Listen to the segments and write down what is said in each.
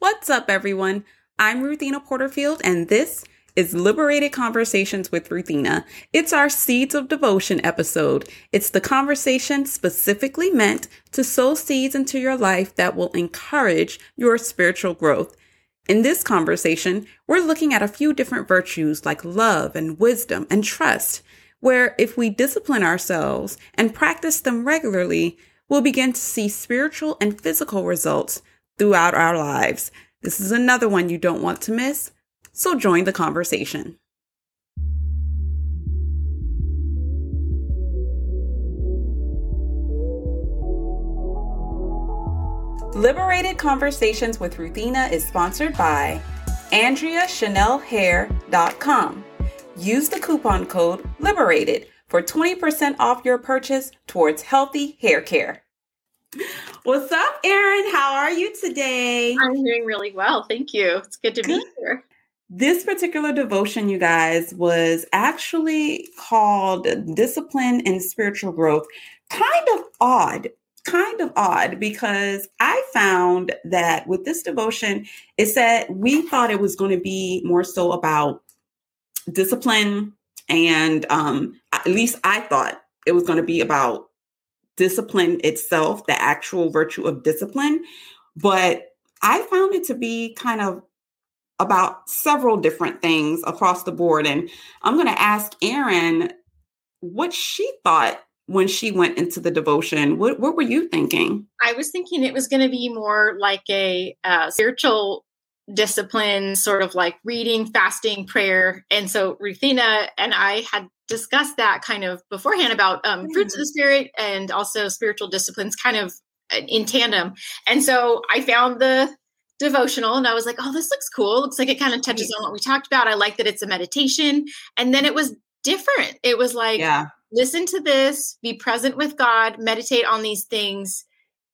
What's up, everyone? I'm Ruthina Porterfield, and this is Liberated Conversations with Ruthina. It's our Seeds of Devotion episode. It's the conversation specifically meant to sow seeds into your life that will encourage your spiritual growth. In this conversation, we're looking at a few different virtues like love and wisdom and trust, where if we discipline ourselves and practice them regularly, we'll begin to see spiritual and physical results throughout our lives. This is another one you don't want to miss, so join the conversation. Liberated Conversations with Ruthina is sponsored by AndreaChanelHair.com. Use the coupon code LIBERATED for 20% off your purchase towards healthy hair care. What's up, Erin? How are you today? I'm doing really well. Thank you. It's good to good. be here. This particular devotion, you guys, was actually called Discipline and Spiritual Growth. Kind of odd, kind of odd because I found that with this devotion, it said we thought it was going to be more so about discipline. And um, at least I thought it was going to be about discipline itself, the actual virtue of discipline. But I found it to be kind of about several different things across the board. And I'm going to ask Erin what she thought when she went into the devotion. What, what were you thinking? I was thinking it was going to be more like a uh, spiritual discipline, sort of like reading, fasting, prayer. And so Ruthina and I had discussed that kind of beforehand about um, mm-hmm. fruits of the spirit and also spiritual disciplines kind of uh, in tandem. And so I found the devotional and I was like, oh, this looks cool. Looks like it kind of touches on what we talked about. I like that it's a meditation. And then it was different. It was like, yeah. listen to this, be present with God, meditate on these things.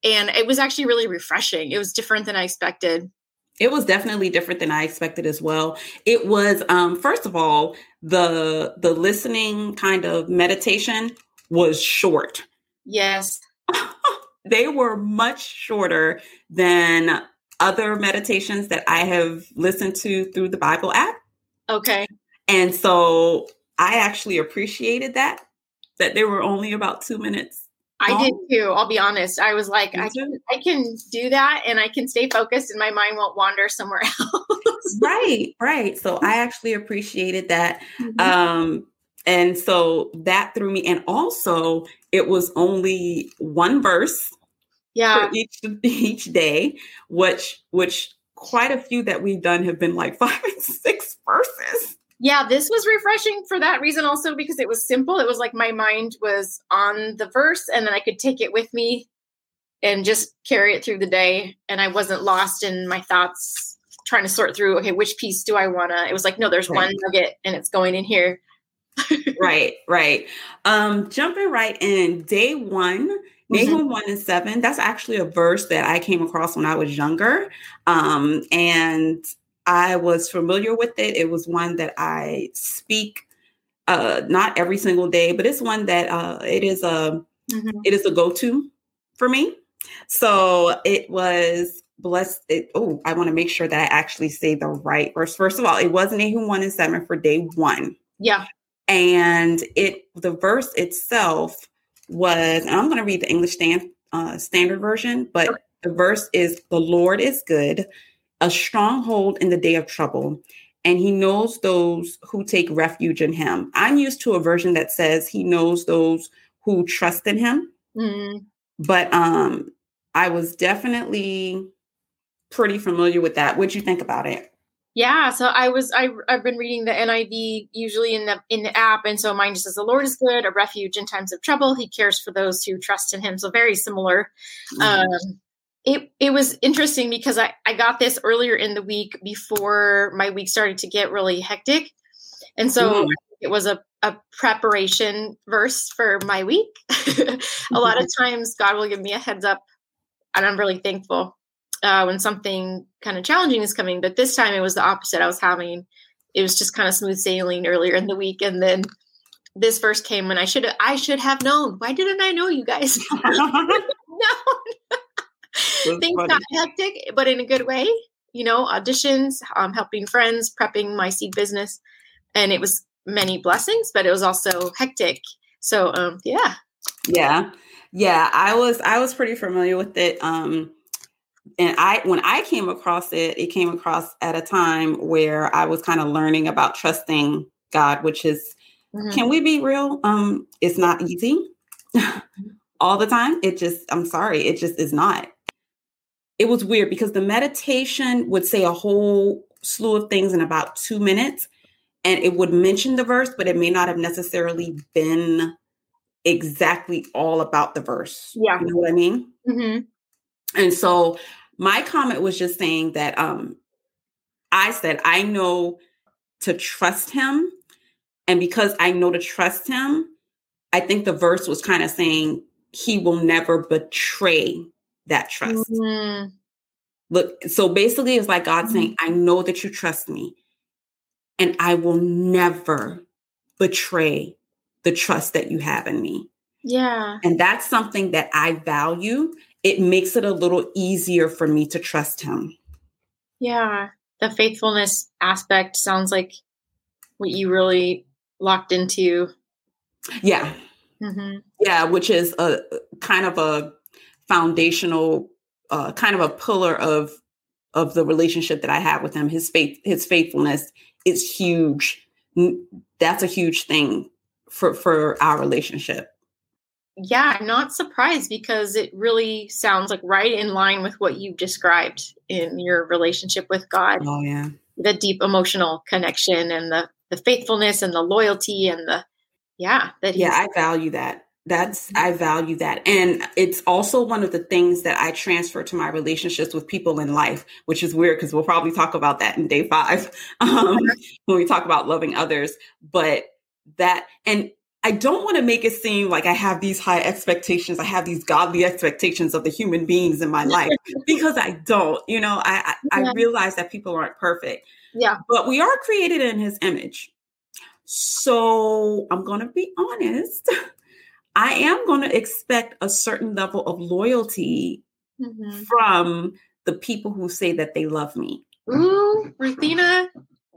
And it was actually really refreshing. It was different than I expected. It was definitely different than I expected as well. It was um first of all, the the listening kind of meditation was short. Yes. they were much shorter than other meditations that I have listened to through the Bible app. Okay. And so I actually appreciated that that they were only about 2 minutes I did too. I'll be honest. I was like, I can, I can do that, and I can stay focused, and my mind won't wander somewhere else. right, right. So I actually appreciated that, mm-hmm. um, and so that threw me. And also, it was only one verse, yeah, each each day, which which quite a few that we've done have been like five and six verses yeah, this was refreshing for that reason also because it was simple. It was like my mind was on the verse and then I could take it with me and just carry it through the day. And I wasn't lost in my thoughts trying to sort through, okay, which piece do I want to? It was like, no, there's right. one nugget and it's going in here. right, right. Um, jumping right in, day one, Nahum mm-hmm. 1 and 7, that's actually a verse that I came across when I was younger. Um, and I was familiar with it. It was one that I speak uh not every single day, but it's one that uh it is a mm-hmm. it is a go-to for me. So it was blessed. It, oh, I want to make sure that I actually say the right verse. First of all, it was Nahum 1 and 7 for day one. Yeah. And it the verse itself was, and I'm going to read the English stand, uh, standard version, but okay. the verse is the Lord is good a stronghold in the day of trouble, and he knows those who take refuge in him. I'm used to a version that says he knows those who trust in him. Mm. But um I was definitely pretty familiar with that. What'd you think about it? Yeah, so I was I I've been reading the NIV usually in the in the app, and so mine just says the Lord is good, a refuge in times of trouble. He cares for those who trust in Him. So very similar. Mm-hmm. Um, it it was interesting because I, I got this earlier in the week before my week started to get really hectic. And so mm. it was a, a preparation verse for my week. a lot of times God will give me a heads up and I'm really thankful uh, when something kind of challenging is coming. But this time it was the opposite. I was having it was just kind of smooth sailing earlier in the week. And then this verse came when I should I should have known. Why didn't I know you guys? no. Things funny. got hectic, but in a good way. you know, auditions, um, helping friends, prepping my seed business. And it was many blessings, but it was also hectic. So, um, yeah. Yeah. Yeah. I was, I was pretty familiar with it. Um, and I, when I came across it, it came across at a time where I was kind of learning about trusting God, which is, mm-hmm. can we be real? Um, it's not easy all the time. It just, I'm sorry, it just is not it was weird because the meditation would say a whole slew of things in about two minutes and it would mention the verse, but it may not have necessarily been exactly all about the verse. Yeah. You know what I mean? Mm-hmm. And so my comment was just saying that um, I said, I know to trust him. And because I know to trust him, I think the verse was kind of saying he will never betray that trust. Mm-hmm. Look, so basically, it's like God mm-hmm. saying, I know that you trust me, and I will never betray the trust that you have in me. Yeah. And that's something that I value. It makes it a little easier for me to trust Him. Yeah. The faithfulness aspect sounds like what you really locked into. Yeah. Mm-hmm. Yeah, which is a kind of a foundational uh, kind of a pillar of of the relationship that I have with him. His faith, his faithfulness is huge. That's a huge thing for for our relationship. Yeah, I'm not surprised because it really sounds like right in line with what you described in your relationship with God. Oh yeah. The deep emotional connection and the the faithfulness and the loyalty and the yeah, that he. Yeah, I value that that's mm-hmm. i value that. And it's also one of the things that i transfer to my relationships with people in life which is weird because we'll probably talk about that in day five um, when we talk about loving others. But that and i don't want to make it seem like i have these high expectations. I have these godly expectations of the human beings in my life because i don't you know? I i, yeah. I realize that people aren't perfect yeah. but we are created in his image. So i'm going to be honest I am going to expect a certain level of loyalty mm-hmm. from the people who say that they love me. Ooh, Ruthina,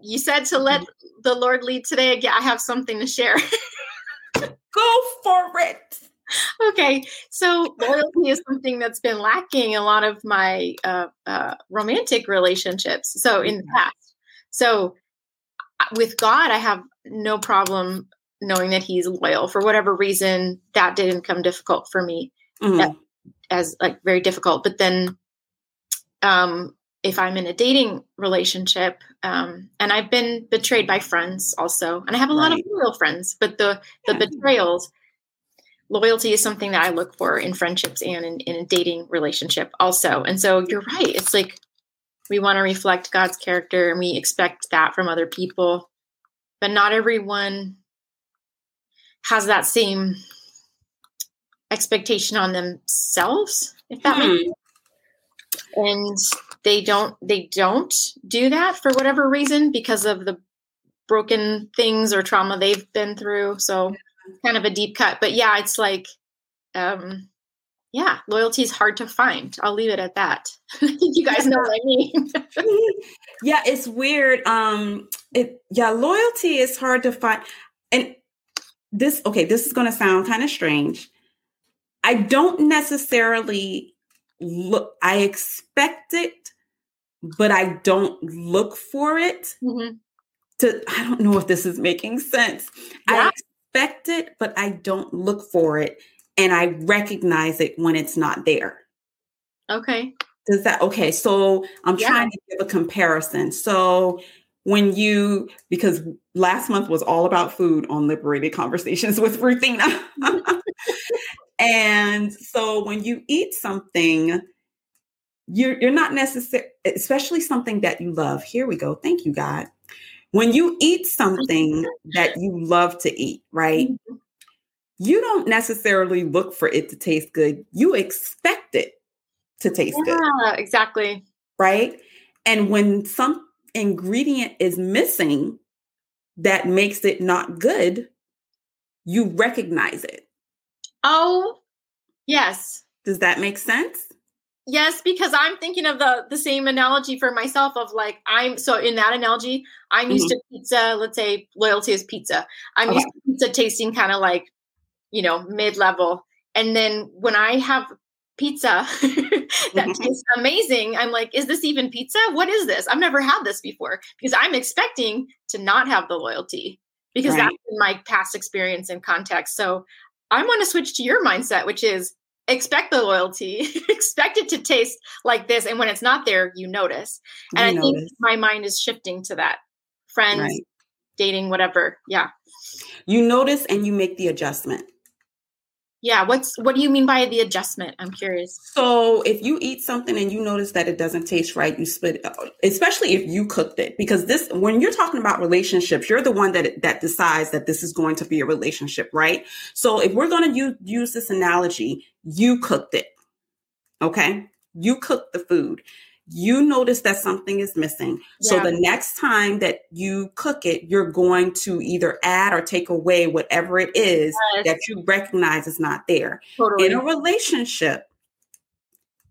you said to let the Lord lead today. Yeah, I have something to share. Go for it. Okay, so loyalty is something that's been lacking in a lot of my uh, uh, romantic relationships. So in the past, so uh, with God, I have no problem knowing that he's loyal for whatever reason that didn't come difficult for me mm-hmm. as like very difficult but then um if i'm in a dating relationship um and i've been betrayed by friends also and i have a right. lot of loyal friends but the the yeah. betrayals loyalty is something that i look for in friendships and in, in a dating relationship also and so you're right it's like we want to reflect god's character and we expect that from other people but not everyone has that same expectation on themselves if that hmm. makes sense? And they don't they don't do that for whatever reason because of the broken things or trauma they've been through. So kind of a deep cut. But yeah it's like um yeah loyalty is hard to find. I'll leave it at that. You guys know what i mean. Yeah it's weird. Um it yeah loyalty is hard to find this okay this is going to sound kind of strange i don't necessarily look i expect it but i don't look for it mm-hmm. to i don't know if this is making sense yeah. i expect it but i don't look for it and i recognize it when it's not there okay does that okay so i'm yeah. trying to give a comparison so when you because last month was all about food on liberated conversations with Ruthina. and so when you eat something you're you're not necessary especially something that you love. Here we go. Thank you God. When you eat something that you love to eat, right? Mm-hmm. You don't necessarily look for it to taste good. You expect it to taste yeah, good. Yeah, exactly. Right? And when some ingredient is missing that makes it not good, you recognize it. Oh, yes. Does that make sense? Yes, because I'm thinking of the the same analogy for myself of like I'm so in that analogy, I'm mm-hmm. used to pizza, let's say loyalty is pizza. I'm okay. used to pizza tasting kind of like, you know, mid-level. And then when I have pizza that mm-hmm. tastes amazing, I'm like, is this even pizza? What is this? I've never had this before because I'm expecting to not have the loyalty because right. that's my past experience and context. So I want to switch to your mindset, which is expect the loyalty, expect it to taste like this. And when it's not there, you notice. And you I notice. think my mind is shifting to that. Friends, right. dating, whatever. Yeah. You notice and you make the adjustment. Yeah, what's what do you mean by the adjustment? I'm curious. So, if you eat something and you notice that it doesn't taste right, you split especially if you cooked it because this when you're talking about relationships, you're the one that that decides that this is going to be a relationship, right? So, if we're going to use, use this analogy, you cooked it. Okay? You cooked the food you notice that something is missing. Yeah. So the next time that you cook it, you're going to either add or take away whatever it is yes. that you recognize is not there. Totally. In a relationship,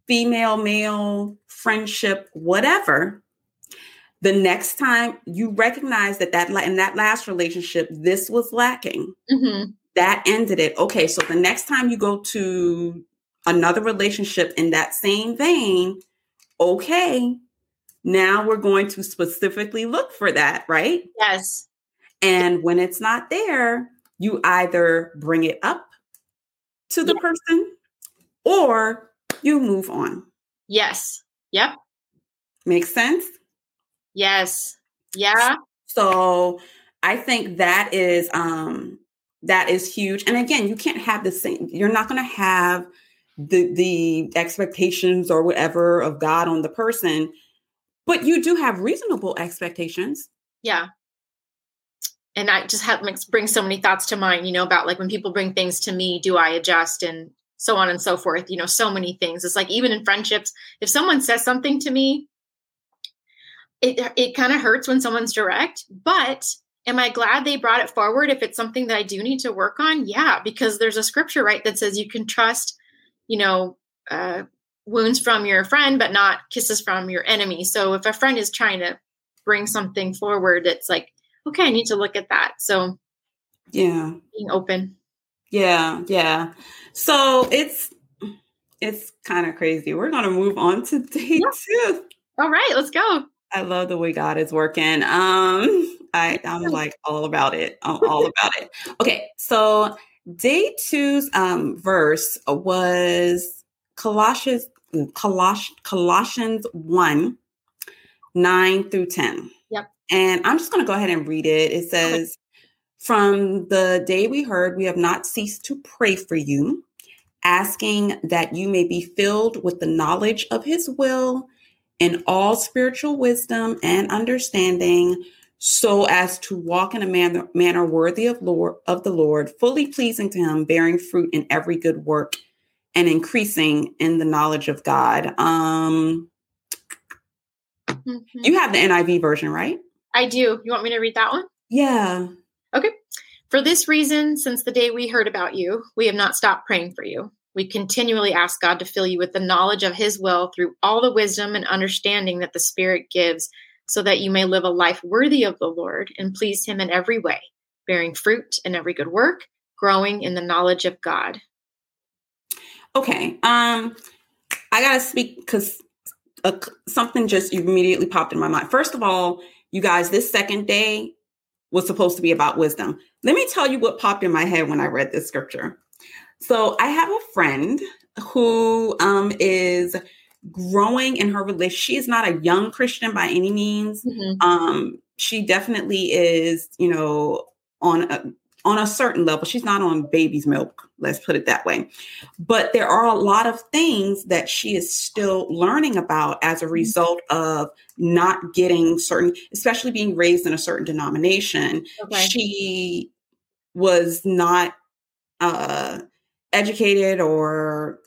female, male, friendship, whatever, the next time you recognize that that in that last relationship this was lacking, mm-hmm. that ended it. Okay, so the next time you go to another relationship in that same vein, okay, now we're going to specifically look for that, right? Yes. And when it's not there, you either bring it up to the person or you move on. Yes. Yep. Makes sense? Yes. Yeah. So I think that is um that is huge. And again, you can't have the same, you're not going to have the the expectations or whatever of God on the person, but you do have reasonable expectations. Yeah. And I just have makes bring so many thoughts to mind, you know, about like when people bring things to me, do I adjust and so on and so forth, you know, so many things. It's like even in friendships, if someone says something to me, it it kind of hurts when someone's direct, but am I glad they brought it forward if it's something that I do need to work on? Yeah, because there's a scripture right that says you can trust you know, uh, wounds from your friend, but not kisses from your enemy. So if a friend is trying to bring something forward, it's like, okay, I need to look at that. So, yeah, being open. Yeah, yeah. So it's it's kind of crazy. We're gonna move on to day yeah. two. All right, let's go. I love the way God is working. Um, I I'm like all about it. I'm all about it. Okay, so Day two's um, verse was Colossians, Coloss- Colossians 1 9 through 10. Yep. And I'm just going to go ahead and read it. It says, okay. From the day we heard, we have not ceased to pray for you, asking that you may be filled with the knowledge of his will in all spiritual wisdom and understanding so as to walk in a manner, manner worthy of Lord of the Lord, fully pleasing to him, bearing fruit in every good work and increasing in the knowledge of God. Um mm-hmm. you have the NIV version, right? I do. You want me to read that one? Yeah. Okay. For this reason, since the day we heard about you, we have not stopped praying for you. We continually ask God to fill you with the knowledge of his will through all the wisdom and understanding that the Spirit gives so that you may live a life worthy of the Lord and please Him in every way, bearing fruit in every good work, growing in the knowledge of God. Okay. Um, I gotta speak because uh, something just immediately popped in my mind. First of all, you guys, this second day was supposed to be about wisdom. Let me tell you what popped in my head when I read this scripture. So I have a friend who um, is growing in her relationship. She is not a young Christian by any means. Mm-hmm. Um, she definitely is, you know, on a on a certain level. She's not on baby's milk, let's put it that way. But there are a lot of things that she is still learning about as a mm-hmm. result of not getting certain, especially being raised in a certain denomination. Okay. She was not uh, educated or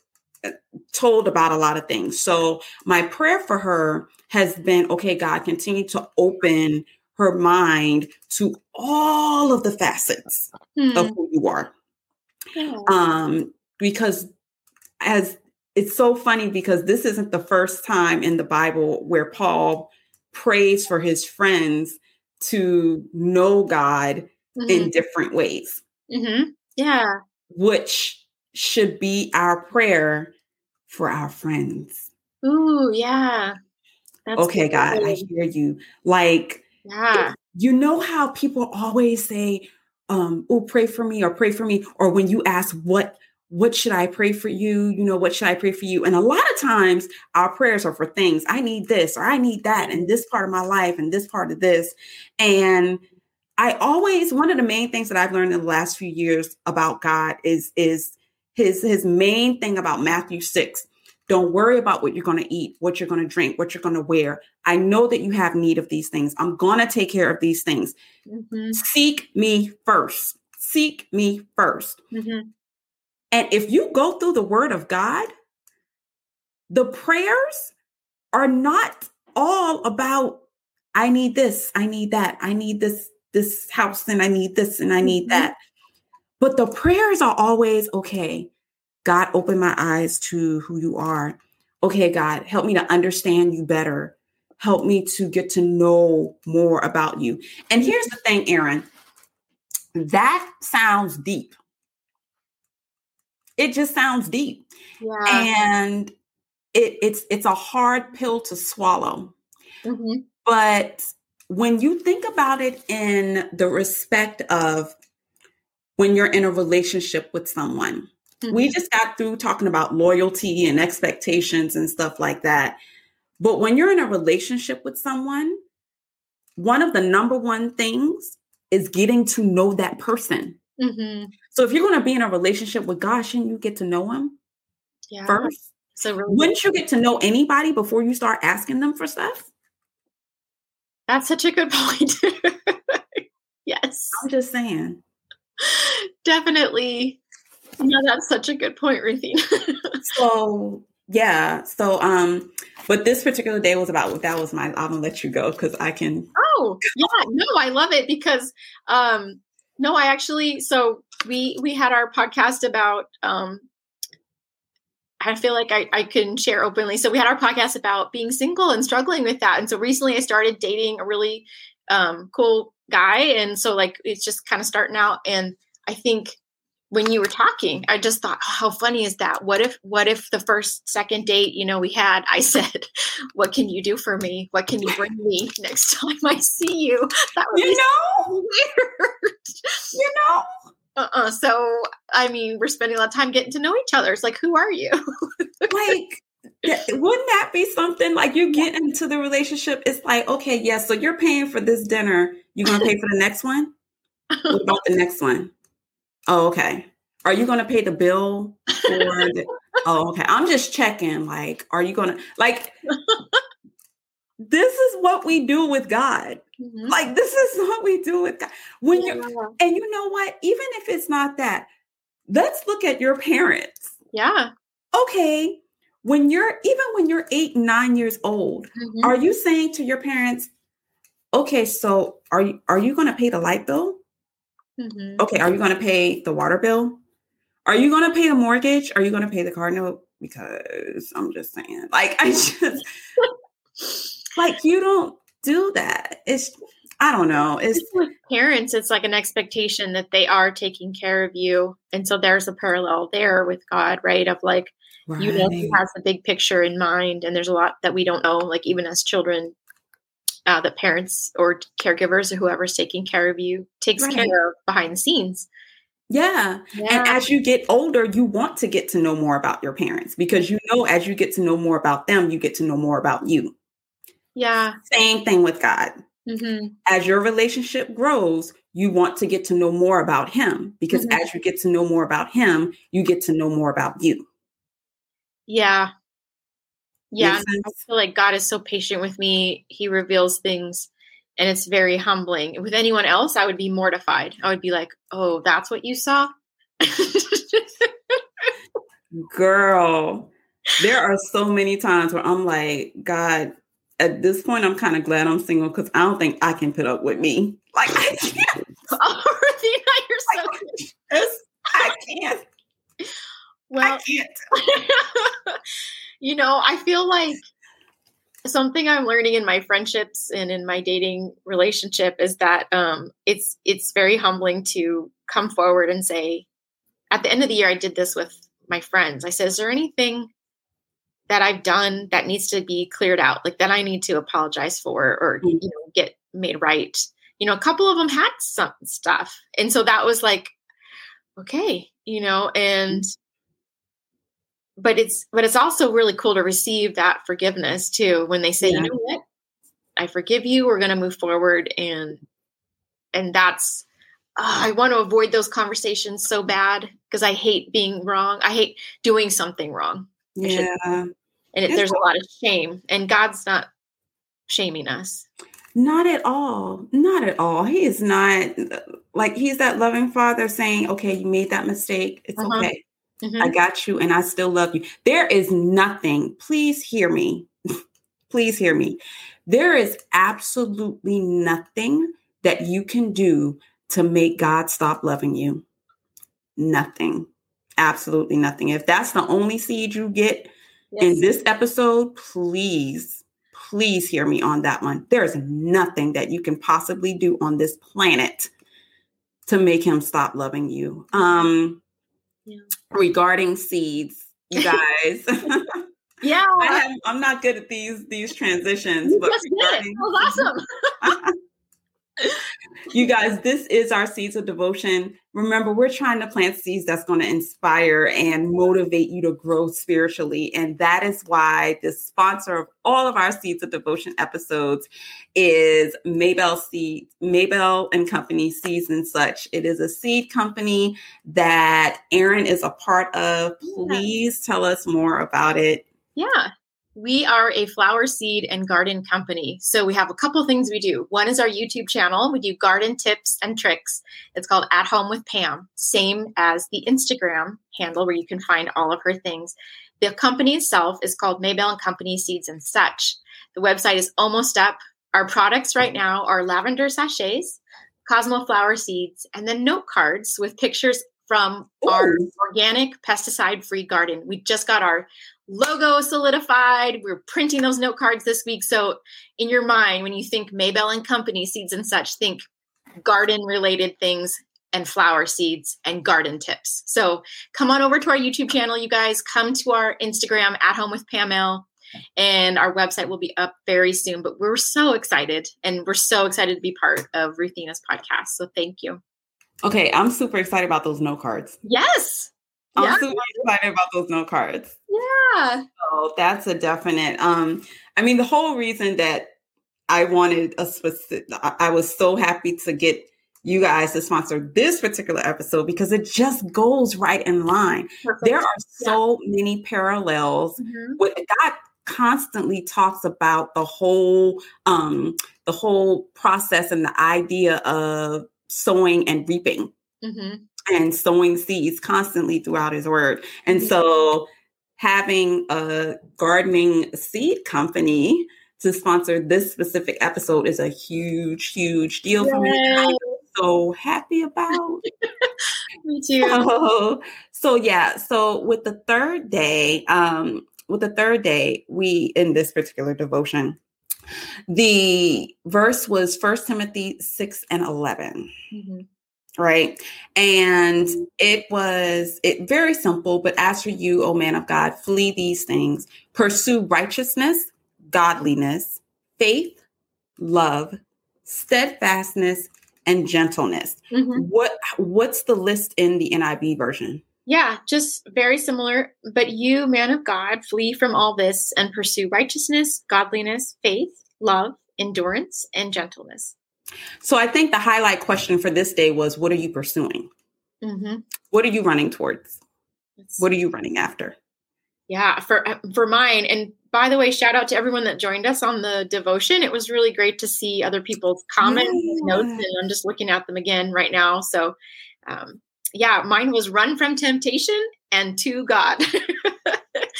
told about a lot of things. So my prayer for her has been, okay, God, continue to open her mind to all of the facets hmm. of who you are. Yeah. Um, because as it's so funny because this isn't the first time in the Bible where Paul prays for his friends to know God mm-hmm. in different ways. Mm-hmm. Yeah. Which should be our prayer for our friends. Ooh, yeah. That's okay, good. God, I hear you. Like, yeah. You know how people always say, um, oh, pray for me or pray for me. Or when you ask what what should I pray for you? You know, what should I pray for you? And a lot of times our prayers are for things. I need this or I need that in this part of my life and this part of this. And I always one of the main things that I've learned in the last few years about God is is his his main thing about Matthew 6 don't worry about what you're going to eat, what you're going to drink, what you're going to wear. I know that you have need of these things. I'm going to take care of these things. Mm-hmm. Seek me first. Seek me 1st mm-hmm. And if you go through the word of God, the prayers are not all about I need this, I need that, I need this this house and I need this and I need mm-hmm. that. But the prayers are always okay. God, open my eyes to who you are. Okay, God, help me to understand you better. Help me to get to know more about you. And here's the thing, Erin that sounds deep. It just sounds deep. Yeah. And it, it's it's a hard pill to swallow. Mm-hmm. But when you think about it in the respect of when you're in a relationship with someone, Mm-hmm. We just got through talking about loyalty and expectations and stuff like that. But when you're in a relationship with someone, one of the number one things is getting to know that person. Mm-hmm. So if you're going to be in a relationship with God, shouldn't you get to know him yeah. first? So really wouldn't you get to know anybody before you start asking them for stuff? That's such a good point. yes. I'm just saying. Definitely yeah, that's such a good point, Ruthie. so yeah, so um, but this particular day was about that was my. I'm gonna let you go because I can. Oh yeah, no, I love it because um, no, I actually so we we had our podcast about um I feel like I, I can share openly. So we had our podcast about being single and struggling with that. And so recently I started dating a really um, cool guy. And so like it's just kind of starting out. And I think when you were talking i just thought oh, how funny is that? What if what if the first second date you know we had i said what can you do for me? What can you bring me next time i see you that would you know so weird. You know? Uh-uh so i mean we're spending a lot of time getting to know each other. It's like who are you? Like wouldn't that be something like you get into the relationship it's like okay yes yeah, so you're paying for this dinner you're gonna pay for the next one what about the next one Oh, okay. Are you going to pay the bill for the, Oh, okay. I'm just checking. Like, are you going to like this is what we do with God. Mm-hmm. Like this is what we do with God. When yeah. you and you know what? Even if it's not that, let's look at your parents. Yeah. Okay. When you're even when you're eight, nine years old, mm-hmm. are you saying to your parents, okay, so are you are you gonna pay the light bill? Mm-hmm. Okay, are you going to pay the water bill? Are you going to pay the mortgage? Are you going to pay the car note? Because I'm just saying, like, I just like you don't do that. It's I don't know. It's with parents, it's like an expectation that they are taking care of you. And so there's a parallel there with God, right? Of like, right. you know, He has the big picture in mind. And there's a lot that we don't know, like, even as children, uh, that parents or caregivers or whoever's taking care of you takes right. care of behind the scenes. Yeah. yeah. And as you get older, you want to get to know more about your parents because you know, as you get to know more about them, you get to know more about you. Yeah. Same thing with God. Mm-hmm. As your relationship grows, you want to get to know more about Him because mm-hmm. as you get to know more about Him, you get to know more about you. Yeah. Yeah, I feel like God is so patient with me. He reveals things and it's very humbling. With anyone else, I would be mortified. I would be like, "Oh, that's what you saw?" Girl, there are so many times where I'm like, God, at this point, I'm kind of glad I'm single because I don't think I can put up with me. Like, I can't. oh, you're so I, I can't. Well, I can't. you know, I feel like something I'm learning in my friendships and in my dating relationship is that um, it's it's very humbling to come forward and say, at the end of the year, I did this with my friends. I said, "Is there anything that I've done that needs to be cleared out, like that I need to apologize for or mm-hmm. you know get made right?" You know, a couple of them had some stuff, and so that was like, okay, you know, and but it's but it's also really cool to receive that forgiveness too when they say yeah. you know what? I forgive you. We're going to move forward. And and that's oh, i want to avoid those conversations so bad because i hate being wrong. I hate doing something wrong. Yeah. And it, there's a lot of shame and god's not shaming us. Not at all. Not at all. He is not like he's that loving father saying okay you made that mistake. It's uh-huh. okay Mm-hmm. I got you and I still love you. There is nothing, please hear me. please hear me. There is absolutely nothing that you can do to make God stop loving you. Nothing. Absolutely nothing. If that's the only seed you get yes. in this episode, please, please hear me on that one. There is nothing that you can possibly do on this planet to make him stop loving you. Um, yeah. regarding seeds, you guys. yeah, I am not good at these these transitions, you but regarding, was awesome. you guys, this is our seeds of devotion. Remember, we're trying to plant seeds that's going to inspire and motivate you to grow spiritually. And that is why the sponsor of all of our seeds of devotion episodes is Maybelle Seed, Maybelle and Company Seeds and Such. It is a seed company that Erin is a part of. Please yeah. tell us more about it. Yeah. We are a flower seed and garden company. So we have a couple things we do. One is our YouTube channel. We do garden tips and tricks. It's called At Home with Pam, same as the Instagram handle where you can find all of her things. The company itself is called Maybelle and Company Seeds and Such. The website is almost up. Our products right now are lavender sachets, Cosmo flower seeds, and then note cards with pictures from Ooh. our organic pesticide free garden. We just got our logo solidified. We're printing those note cards this week. So, in your mind, when you think Maybelle and Company seeds and such, think garden related things and flower seeds and garden tips. So, come on over to our YouTube channel, you guys. Come to our Instagram at home with Pamel. And our website will be up very soon. But we're so excited and we're so excited to be part of Ruthina's podcast. So thank you. Okay, I'm super excited about those note cards. Yes. I'm super excited about those note cards. Yeah. Oh, that's a definite. Um, I mean, the whole reason that I wanted a specific, I was so happy to get you guys to sponsor this particular episode because it just goes right in line. Perfect. There are so yeah. many parallels mm-hmm. with God constantly talks about the whole um the whole process and the idea of sowing and reaping. Mm-hmm and sowing seeds constantly throughout his word. And mm-hmm. so having a gardening seed company to sponsor this specific episode is a huge, huge deal Yay. for me. I'm so happy about. me too. So, so yeah, so with the third day, um, with the third day, we in this particular devotion, the verse was First Timothy 6 and 11. Mm-hmm right? And it was it very simple but as for you o man of god flee these things. Pursue righteousness godliness faith love steadfastness and gentleness. Mm-hmm. what what's the list in the NIV version? Yeah just very similar but you man of god flee from all this and pursue righteousness godliness faith love endurance and gentleness so I think the highlight question for this day was what are you pursuing? Mm-hmm. What are you running towards? what are you running after? Yeah, for for mine. And by the way, shout out to everyone that joined us on the devotion. It was really great to see other people's comments yeah. notes, and I'm just looking at them again right now. So, um, yeah, mine was run from temptation and to God.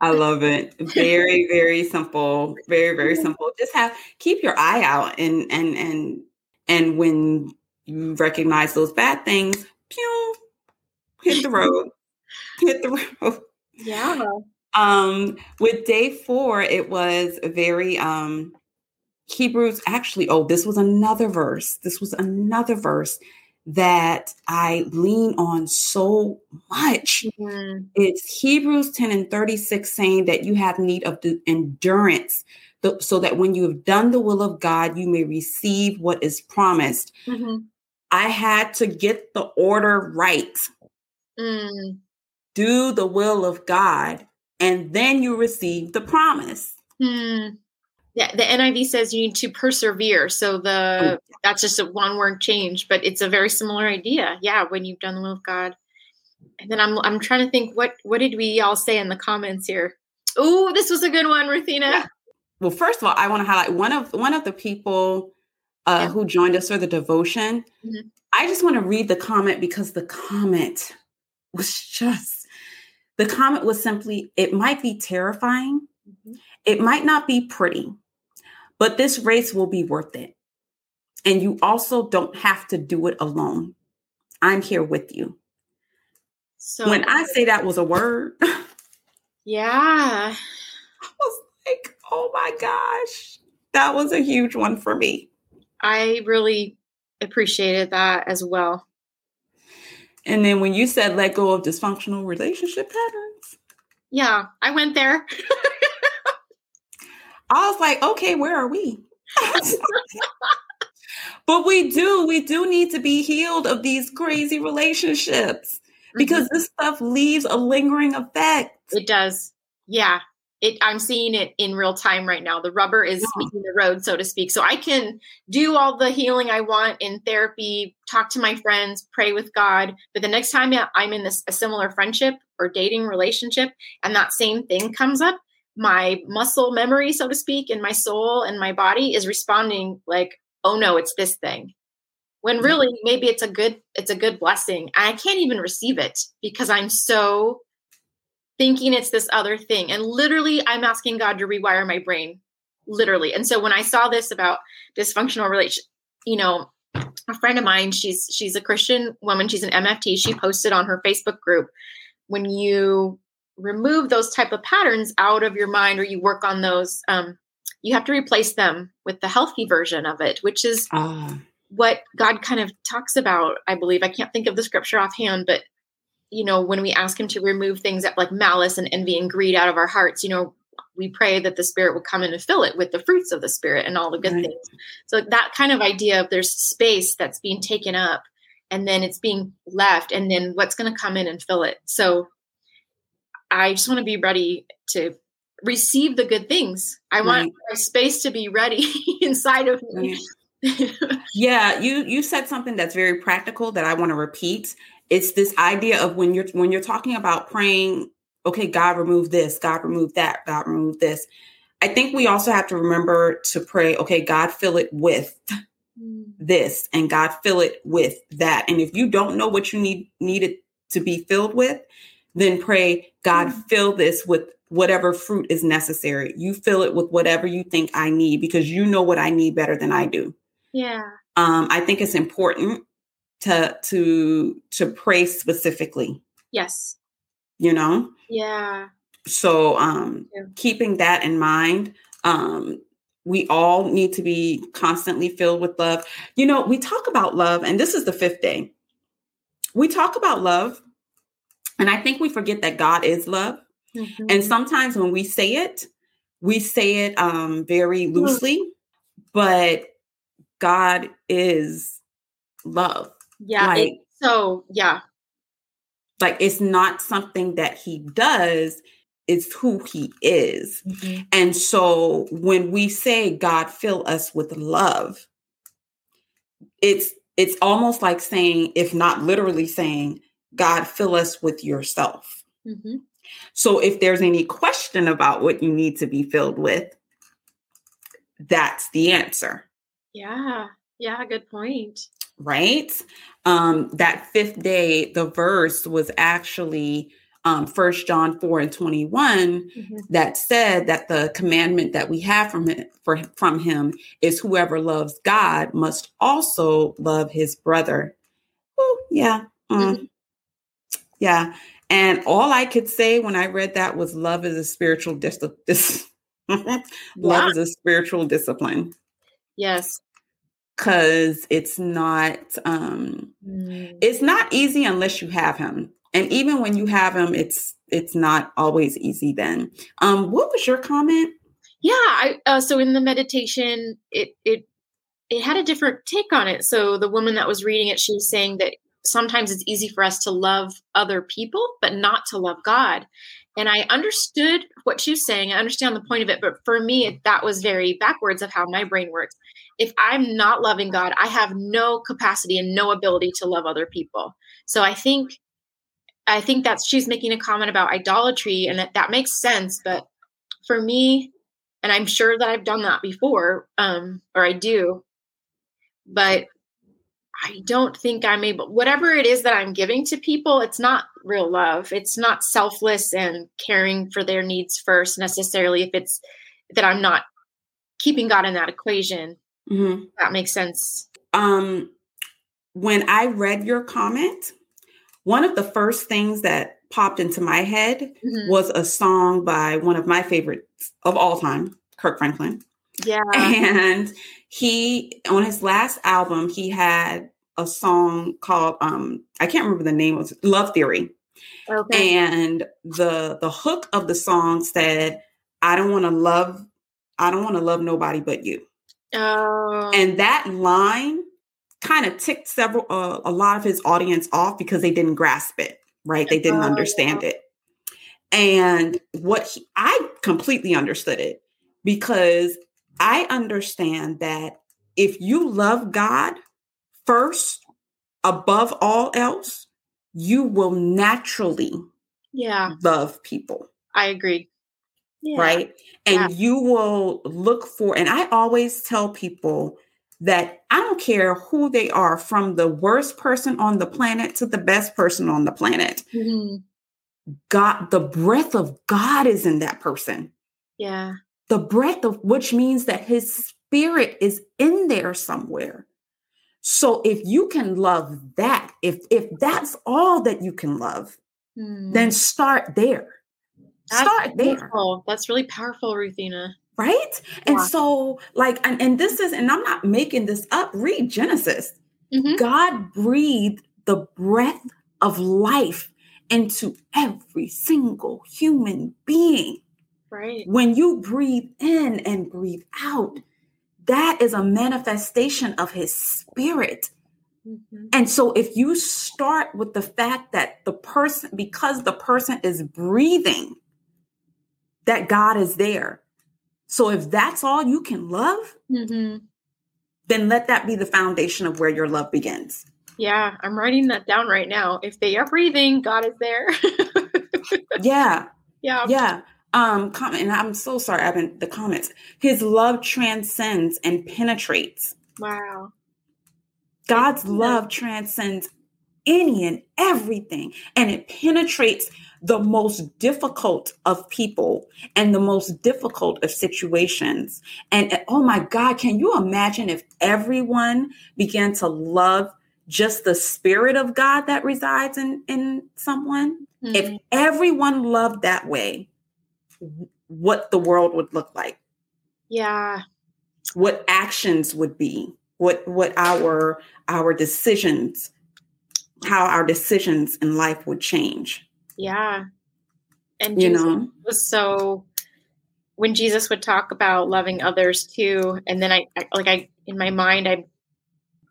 I love it. Very, very simple. Very, very simple. Just have keep your eye out and and and and when you recognize those bad things, pew, hit the road. hit the road. Yeah. um, with day four, it was very um Hebrews actually, oh, this was another verse. This was another verse that I lean on so much. Mm-hmm. It's Hebrews 10 and 36 saying that you have need of the endurance so that when you have done the will of God, you may receive what is promised. Mm-hmm. I had to get the order right. Mm. Do the will of God, and then you receive the promise. Mm. Yeah, the NIV says you need to persevere. So the oh, that's just a one word change, but it's a very similar idea. Yeah, when you've done the will of God. And then I'm I'm trying to think what what did we all say in the comments here? Oh, this was a good one, Ruthina. Yeah. Well, first of all, I want to highlight one of one of the people uh, yeah. who joined us for the devotion. Mm-hmm. I just want to read the comment because the comment was just the comment was simply it might be terrifying, mm-hmm. it might not be pretty, but this race will be worth it. And you also don't have to do it alone. I'm here with you. So when I say that was a word, yeah, I was like, oh my gosh, that was a huge one for me. I really appreciated that as well. And then when you said let go of dysfunctional relationship patterns, yeah, I went there. I was like, okay, where are we? but we do, we do need to be healed of these crazy relationships because mm-hmm. this stuff leaves a lingering effect. It does. Yeah it i'm seeing it in real time right now the rubber is yeah. meeting the road so to speak so i can do all the healing i want in therapy talk to my friends pray with god but the next time i'm in this a similar friendship or dating relationship and that same thing comes up my muscle memory so to speak and my soul and my body is responding like oh no it's this thing when mm-hmm. really maybe it's a good it's a good blessing i can't even receive it because i'm so thinking it's this other thing. And literally, I'm asking God to rewire my brain, literally. And so when I saw this about dysfunctional relation, you know, a friend of mine, she's she's a Christian woman, she's an MFT. She posted on her Facebook group when you remove those type of patterns out of your mind or you work on those, um, you have to replace them with the healthy version of it, which is. Uh. What God kind of talks about, I believe. I can't think of the scripture offhand, but you know, when we ask Him to remove things like malice and envy and greed out of our hearts, you know, we pray that the Spirit will come in and fill it with the fruits of the Spirit and all the good right. things. So that kind of idea of there's space that's being taken up and then it's being left, and then what's going to come in and fill it. So I just want to be ready to receive the good things. I right. want my space to be ready inside of me. Right. yeah, you you said something that's very practical that I want to repeat it's this idea of when you're when you're talking about praying okay god remove this god remove that god remove this i think we also have to remember to pray okay god fill it with mm. this and god fill it with that and if you don't know what you need needed to be filled with then pray god mm. fill this with whatever fruit is necessary. You fill it with whatever you think i need because you know what i need better than i do. Yeah. Um, i think it's important to to to pray specifically. Yes. You know? Yeah. So um yeah. keeping that in mind um we all need to be constantly filled with love. You know we talk about love and this is the fifth day. We talk about love and i think we forget that god is love mm-hmm. and sometimes when we say it we say it um very loosely but god is love yeah. Like, so, yeah. Like it's not something that he does, it's who he is. Mm-hmm. And so when we say, God, fill us with love, it's it's almost like saying, if not literally saying, God, fill us with yourself. Mm-hmm. So if there's any question about what you need to be filled with, that's the answer. Yeah. Yeah. Good point right? Um, that fifth day, the verse was actually um, First John 4 and 21 mm-hmm. that said that the commandment that we have from him, for, from him is whoever loves God must also love his brother. Oh, yeah. Mm. Mm-hmm. Yeah. And all I could say when I read that was love is a spiritual dis- dis- love yeah. is a spiritual discipline. Yes. Cause it's not um mm. it's not easy unless you have him. And even when you have him, it's it's not always easy then. Um, what was your comment? Yeah, I uh, so in the meditation, it it it had a different take on it. So the woman that was reading it, she was saying that sometimes it's easy for us to love other people, but not to love God. And I understood what she was saying. I understand the point of it, but for me, that was very backwards of how my brain works. If I'm not loving God, I have no capacity and no ability to love other people. So I think, I think that's she's making a comment about idolatry, and that that makes sense. But for me, and I'm sure that I've done that before, um, or I do, but I don't think I'm able, whatever it is that I'm giving to people, it's not real love. It's not selfless and caring for their needs first necessarily. If it's that I'm not keeping God in that equation, mm-hmm. that makes sense. Um, when I read your comment, one of the first things that popped into my head mm-hmm. was a song by one of my favorites of all time, Kirk Franklin. Yeah. And he on his last album, he had a song called um I can't remember the name of it, Love Theory. Okay. And the the hook of the song said, I don't want to love I don't want to love nobody but you. Oh. And that line kind of ticked several uh, a lot of his audience off because they didn't grasp it, right? They didn't oh, understand yeah. it. And what he, I completely understood it because I understand that if you love God first above all else, you will naturally yeah love people. I agree. Yeah. Right? And yeah. you will look for and I always tell people that I don't care who they are from the worst person on the planet to the best person on the planet. Mm-hmm. God, the breath of God is in that person. Yeah the breath of which means that his spirit is in there somewhere. So if you can love that, if if that's all that you can love, hmm. then start there. That's start beautiful. there. That's really powerful, Ruthina. Right? Yeah. And so, like, and, and this is, and I'm not making this up, read Genesis. Mm-hmm. God breathed the breath of life into every single human being. Right. When you breathe in and breathe out, that is a manifestation of his spirit. Mm-hmm. And so if you start with the fact that the person, because the person is breathing, that God is there. So if that's all you can love, mm-hmm. then let that be the foundation of where your love begins. Yeah, I'm writing that down right now. If they are breathing, God is there. yeah. Yeah. Yeah um comment and i'm so sorry i've been the comments. His love transcends and penetrates. Wow. God's love transcends any and everything and it penetrates the most difficult of people and the most difficult of situations. And oh my god can you imagine if everyone began to love just the spirit of god that resides in in someone? Mm-hmm. if everyone loved that way what the world would look like. Yeah. What actions would be, what what our our decisions, how our decisions in life would change. Yeah. And you know was so when Jesus would talk about loving others too, and then I, I like I in my mind I'm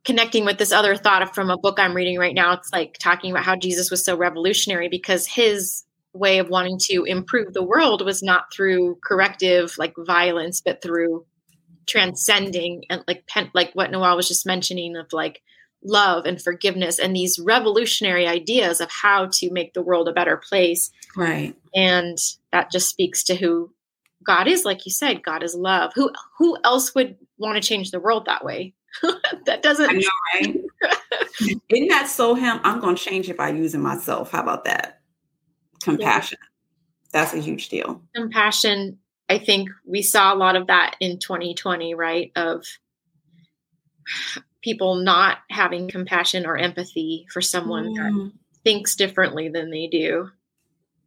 connecting with this other thought from a book I'm reading right now. It's like talking about how Jesus was so revolutionary because his way of wanting to improve the world was not through corrective like violence but through transcending and like pen, like what Noel was just mentioning of like love and forgiveness and these revolutionary ideas of how to make the world a better place. Right. And that just speaks to who God is like you said God is love. Who who else would want to change the world that way? That doesn't I know right? Isn't that so him? I'm going to change it by using myself. How about that compassion. Yeah. That's a huge deal. Compassion. I think we saw a lot of that in 2020, right? Of people not having compassion or empathy for someone mm. that thinks differently than they do.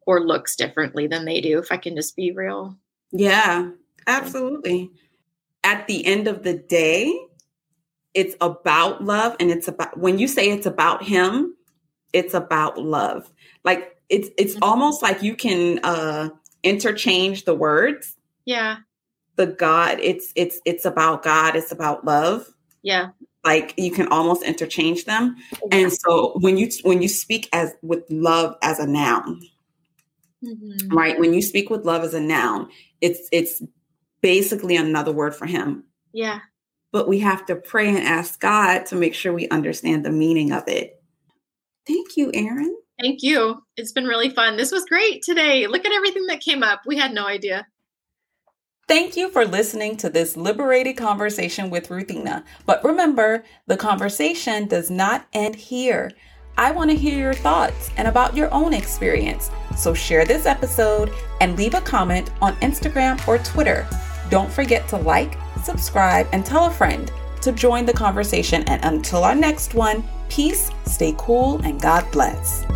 or looks differently than they do if I can just be real. Yeah, absolutely. At the end of the day, it's about love and it's about when you say it's about him, it's about love. Like it's it's mm-hmm. almost like you can uh interchange the words. Yeah. The God, it's it's it's about God, it's about love. Yeah. Like you can almost interchange them. And so when you when you speak as with love as a noun, mm-hmm. right? When you speak with love as a noun, it's it's basically another word for him. Yeah. But we have to pray and ask God to make sure we understand the meaning of it. Thank you, Erin. Thank you. It's been really fun. This was great today. Look at everything that came up. We had no idea. Thank you for listening to this liberated conversation with Ruthina. But remember, the conversation does not end here. I want to hear your thoughts and about your own experience. So share this episode and leave a comment on Instagram or Twitter. Don't forget to like, subscribe, and tell a friend to join the conversation. And until our next one, peace, stay cool, and God bless.